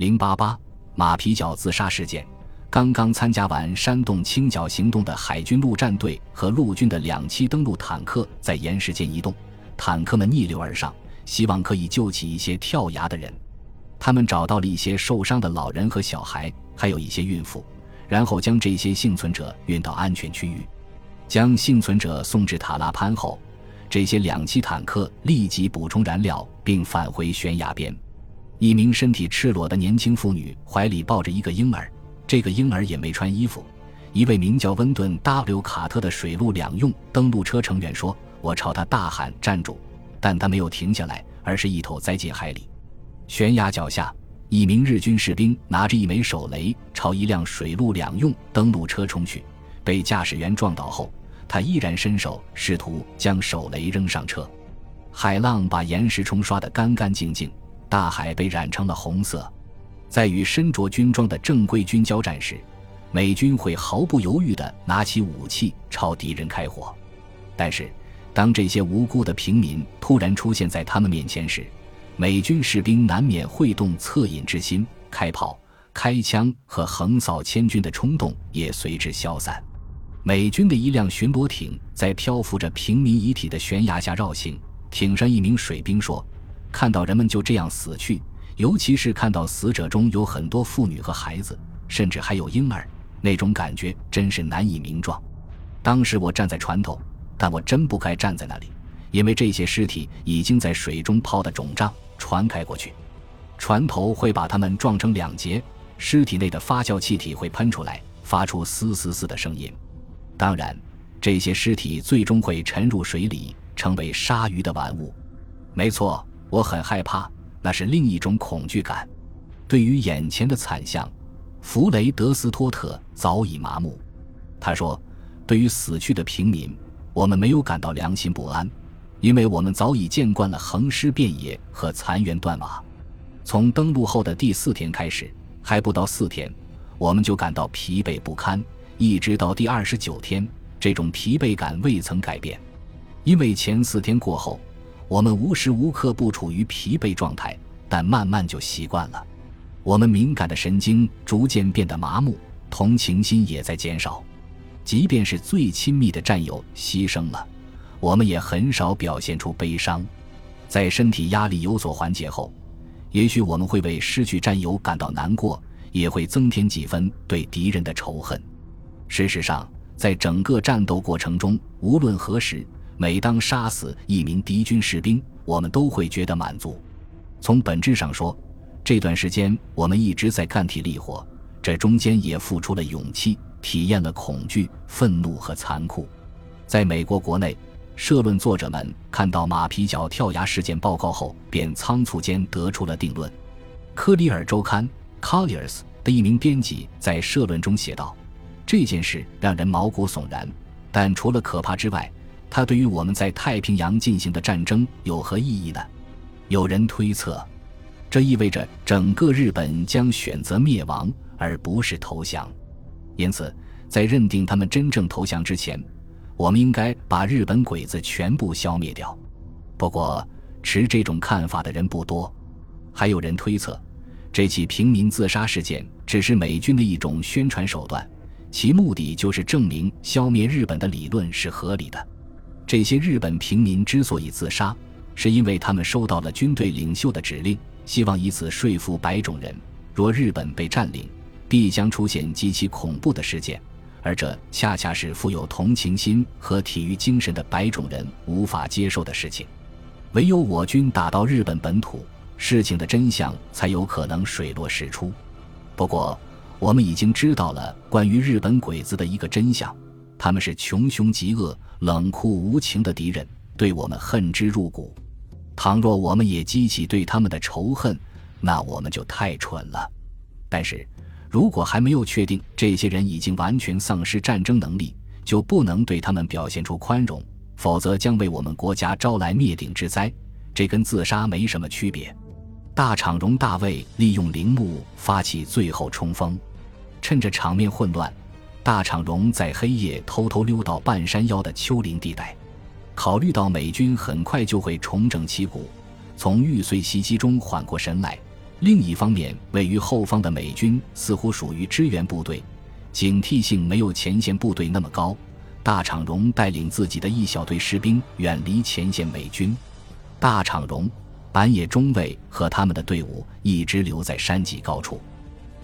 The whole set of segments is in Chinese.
零八八马皮角自杀事件。刚刚参加完山洞清剿行动的海军陆战队和陆军的两栖登陆坦克在岩石间移动，坦克们逆流而上，希望可以救起一些跳崖的人。他们找到了一些受伤的老人和小孩，还有一些孕妇，然后将这些幸存者运到安全区域。将幸存者送至塔拉潘后，这些两栖坦克立即补充燃料，并返回悬崖边。一名身体赤裸的年轻妇女怀里抱着一个婴儿。这个婴儿也没穿衣服。一位名叫温顿 ·W· 卡特的水陆两用登陆车成员说：“我朝他大喊站住，但他没有停下来，而是一头栽进海里。悬崖脚下，一名日军士兵拿着一枚手雷朝一辆水陆两用登陆车冲去，被驾驶员撞倒后，他依然伸手试图将手雷扔上车。海浪把岩石冲刷得干干净净，大海被染成了红色。”在与身着军装的正规军交战时，美军会毫不犹豫地拿起武器朝敌人开火。但是，当这些无辜的平民突然出现在他们面前时，美军士兵难免会动恻隐之心，开炮、开枪和横扫千军的冲动也随之消散。美军的一辆巡逻艇在漂浮着平民遗体的悬崖下绕行，艇上一名水兵说：“看到人们就这样死去。”尤其是看到死者中有很多妇女和孩子，甚至还有婴儿，那种感觉真是难以名状。当时我站在船头，但我真不该站在那里，因为这些尸体已经在水中泡得肿胀。船开过去，船头会把它们撞成两截，尸体内的发酵气体会喷出来，发出嘶嘶嘶的声音。当然，这些尸体最终会沉入水里，成为鲨鱼的玩物。没错，我很害怕。那是另一种恐惧感。对于眼前的惨象，弗雷德斯托特早已麻木。他说：“对于死去的平民，我们没有感到良心不安，因为我们早已见惯了横尸遍野和残垣断瓦。从登陆后的第四天开始，还不到四天，我们就感到疲惫不堪，一直到第二十九天，这种疲惫感未曾改变，因为前四天过后。”我们无时无刻不处于疲惫状态，但慢慢就习惯了。我们敏感的神经逐渐变得麻木，同情心也在减少。即便是最亲密的战友牺牲了，我们也很少表现出悲伤。在身体压力有所缓解后，也许我们会为失去战友感到难过，也会增添几分对敌人的仇恨。事实上，在整个战斗过程中，无论何时。每当杀死一名敌军士兵，我们都会觉得满足。从本质上说，这段时间我们一直在干体力活，这中间也付出了勇气，体验了恐惧、愤怒和残酷。在美国国内，社论作者们看到马皮角跳崖事件报告后，便仓促间得出了定论。科里尔周刊 （Colliers） 的一名编辑在社论中写道：“这件事让人毛骨悚然，但除了可怕之外，”它对于我们在太平洋进行的战争有何意义呢？有人推测，这意味着整个日本将选择灭亡而不是投降。因此，在认定他们真正投降之前，我们应该把日本鬼子全部消灭掉。不过，持这种看法的人不多。还有人推测，这起平民自杀事件只是美军的一种宣传手段，其目的就是证明消灭日本的理论是合理的。这些日本平民之所以自杀，是因为他们收到了军队领袖的指令，希望以此说服白种人：若日本被占领，必将出现极其恐怖的事件，而这恰恰是富有同情心和体育精神的白种人无法接受的事情。唯有我军打到日本本土，事情的真相才有可能水落石出。不过，我们已经知道了关于日本鬼子的一个真相。他们是穷凶极恶、冷酷无情的敌人，对我们恨之入骨。倘若我们也激起对他们的仇恨，那我们就太蠢了。但是，如果还没有确定这些人已经完全丧失战争能力，就不能对他们表现出宽容，否则将为我们国家招来灭顶之灾。这跟自杀没什么区别。大场荣大卫利用铃木发起最后冲锋，趁着场面混乱。大场荣在黑夜偷偷溜到半山腰的丘陵地带，考虑到美军很快就会重整旗鼓，从玉碎袭击中缓过神来，另一方面，位于后方的美军似乎属于支援部队，警惕性没有前线部队那么高。大场荣带领自己的一小队士兵远离前线美军。大场荣、板野中尉和他们的队伍一直留在山脊高处，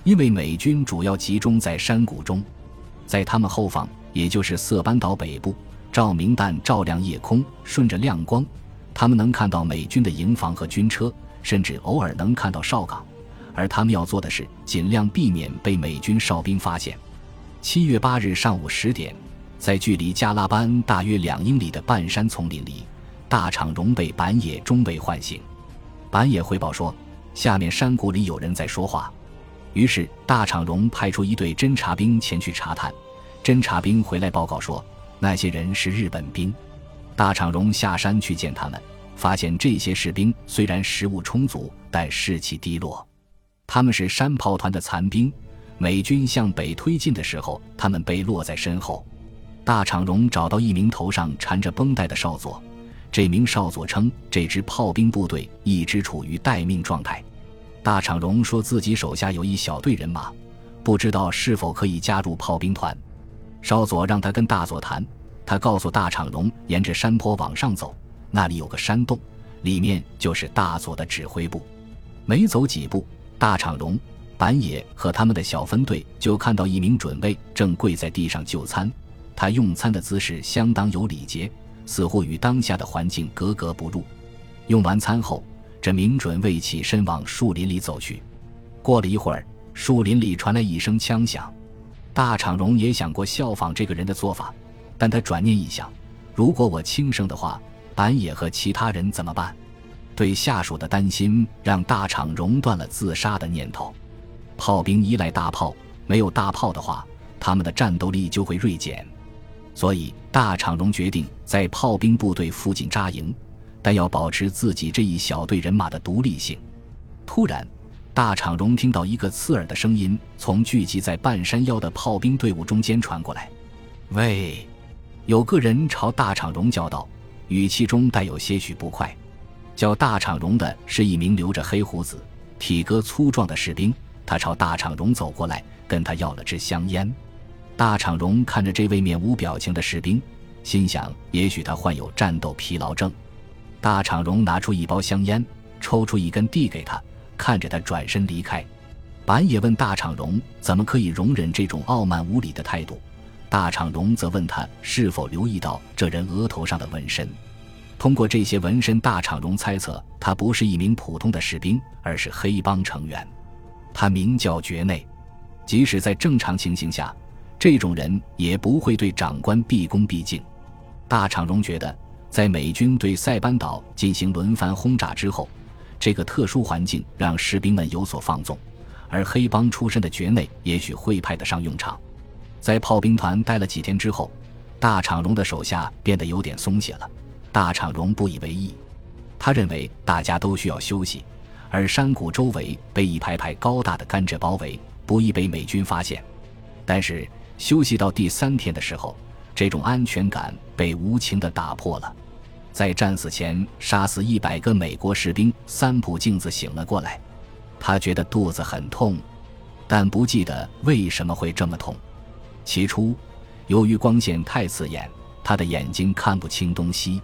因为美军主要集中在山谷中。在他们后方，也就是色班岛北部，照明弹照亮夜空，顺着亮光，他们能看到美军的营房和军车，甚至偶尔能看到哨岗。而他们要做的是尽量避免被美军哨兵发现。七月八日上午十点。在距离加拉班大约两英里的半山丛林里，大场荣被板野中尉唤醒。板野汇报说，下面山谷里有人在说话。于是大场荣派出一队侦察兵前去查探。侦察兵回来报告说，那些人是日本兵。大场荣下山去见他们，发现这些士兵虽然食物充足，但士气低落。他们是山炮团的残兵。美军向北推进的时候，他们被落在身后。大场荣找到一名头上缠着绷带的少佐，这名少佐称这支炮兵部队一直处于待命状态。大场荣说自己手下有一小队人马，不知道是否可以加入炮兵团。少佐让他跟大佐谈，他告诉大场荣，沿着山坡往上走，那里有个山洞，里面就是大佐的指挥部。没走几步，大场荣、板野和他们的小分队就看到一名准尉正跪在地上就餐。他用餐的姿势相当有礼节，似乎与当下的环境格格不入。用完餐后，这名准尉起身往树林里走去。过了一会儿，树林里传来一声枪响。大场荣也想过效仿这个人的做法，但他转念一想：如果我轻生的话，板野和其他人怎么办？对下属的担心让大场荣断了自杀的念头。炮兵依赖大炮，没有大炮的话，他们的战斗力就会锐减。所以，大场荣决定在炮兵部队附近扎营，但要保持自己这一小队人马的独立性。突然，大场荣听到一个刺耳的声音从聚集在半山腰的炮兵队伍中间传过来：“喂！”有个人朝大场荣叫道，语气中带有些许不快。叫大场荣的是一名留着黑胡子、体格粗壮的士兵，他朝大场荣走过来，跟他要了支香烟。大场荣看着这位面无表情的士兵，心想：也许他患有战斗疲劳症。大场荣拿出一包香烟，抽出一根递给他，看着他转身离开。板野问大场荣：怎么可以容忍这种傲慢无礼的态度？大场荣则问他是否留意到这人额头上的纹身。通过这些纹身，大场荣猜测他不是一名普通的士兵，而是黑帮成员。他名叫觉内，即使在正常情形下。这种人也不会对长官毕恭毕敬。大场荣觉得，在美军对塞班岛进行轮番轰炸之后，这个特殊环境让士兵们有所放纵，而黑帮出身的爵内也许会派得上用场。在炮兵团待了几天之后，大场荣的手下变得有点松懈了。大场荣不以为意，他认为大家都需要休息，而山谷周围被一排排高大的甘蔗包围，不易被美军发现。但是。休息到第三天的时候，这种安全感被无情地打破了。在战死前杀死一百个美国士兵，三浦镜子醒了过来，他觉得肚子很痛，但不记得为什么会这么痛。起初，由于光线太刺眼，他的眼睛看不清东西。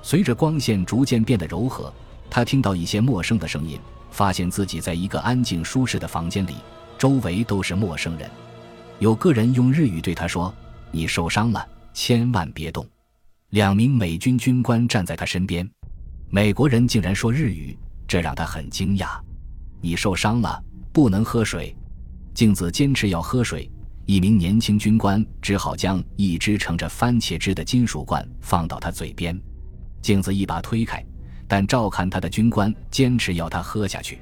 随着光线逐渐变得柔和，他听到一些陌生的声音，发现自己在一个安静舒适的房间里，周围都是陌生人。有个人用日语对他说：“你受伤了，千万别动。”两名美军军官站在他身边，美国人竟然说日语，这让他很惊讶。“你受伤了，不能喝水。”镜子坚持要喝水，一名年轻军官只好将一只盛着番茄汁的金属罐放到他嘴边。镜子一把推开，但照看他的军官坚持要他喝下去。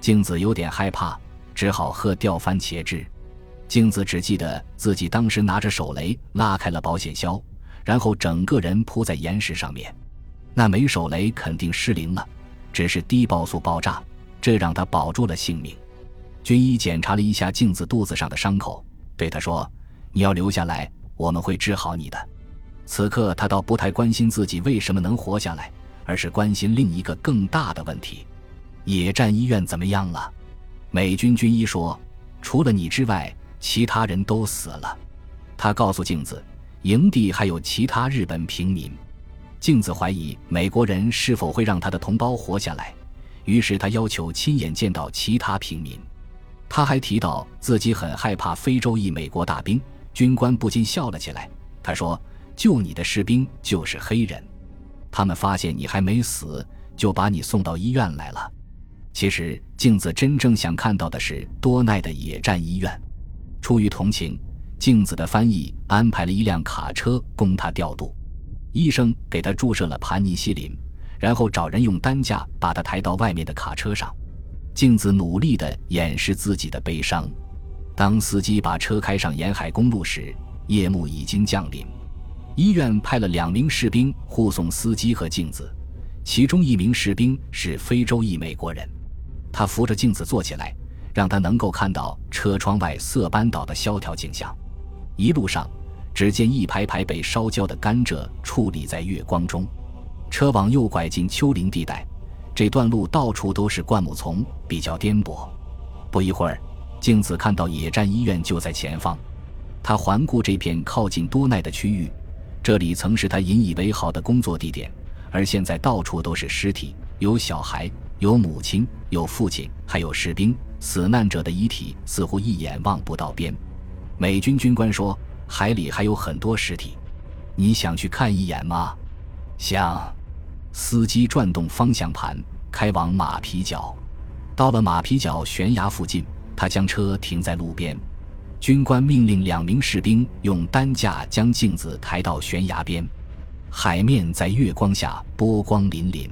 镜子有点害怕，只好喝掉番茄汁。镜子只记得自己当时拿着手雷拉开了保险销，然后整个人扑在岩石上面。那枚手雷肯定失灵了，只是低爆速爆炸，这让他保住了性命。军医检查了一下镜子肚子上的伤口，对他说：“你要留下来，我们会治好你的。”此刻他倒不太关心自己为什么能活下来，而是关心另一个更大的问题：野战医院怎么样了？美军军医说，除了你之外，其他人都死了。他告诉镜子，营地还有其他日本平民。镜子怀疑美国人是否会让他的同胞活下来，于是他要求亲眼见到其他平民。他还提到自己很害怕非洲裔美国大兵。军官不禁笑了起来。他说：“救你的士兵就是黑人，他们发现你还没死，就把你送到医院来了。”其实，镜子真正想看到的是多奈的野战医院。出于同情，镜子的翻译安排了一辆卡车供他调度。医生给他注射了盘尼西林，然后找人用担架把他抬到外面的卡车上。镜子努力地掩饰自己的悲伤。当司机把车开上沿海公路时，夜幕已经降临。医院派了两名士兵护送司机和镜子，其中一名士兵是非洲裔美国人。他扶着镜子坐起来，让他能够看到车窗外色班岛的萧条景象。一路上，只见一排排被烧焦的甘蔗矗立在月光中。车往右拐进丘陵地带，这段路到处都是灌木丛，比较颠簸。不一会儿。镜子看到野战医院就在前方，他环顾这片靠近多奈的区域，这里曾是他引以为豪的工作地点，而现在到处都是尸体，有小孩，有母亲，有父亲，还有士兵。死难者的遗体似乎一眼望不到边。美军军官说：“海里还有很多尸体，你想去看一眼吗？”想。司机转动方向盘，开往马皮角。到了马皮角悬崖附近。他将车停在路边，军官命令两名士兵用担架将镜子抬到悬崖边。海面在月光下波光粼粼，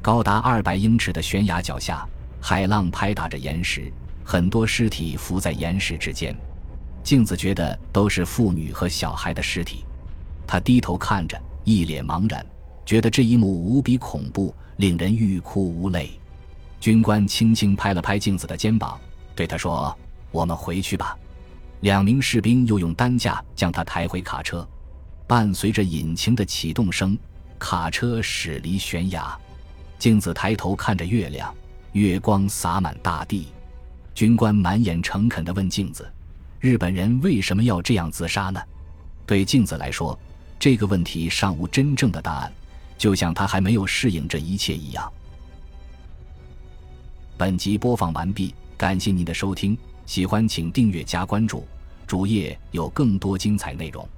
高达二百英尺的悬崖脚下，海浪拍打着岩石，很多尸体浮在岩石之间。镜子觉得都是妇女和小孩的尸体，他低头看着，一脸茫然，觉得这一幕无比恐怖，令人欲哭无泪。军官轻轻拍了拍镜子的肩膀。对他说：“我们回去吧。”两名士兵又用担架将他抬回卡车，伴随着引擎的启动声，卡车驶离悬崖。镜子抬头看着月亮，月光洒满大地。军官满眼诚恳地问镜子：“日本人为什么要这样自杀呢？”对镜子来说，这个问题尚无真正的答案，就像他还没有适应这一切一样。本集播放完毕。感谢您的收听，喜欢请订阅加关注，主页有更多精彩内容。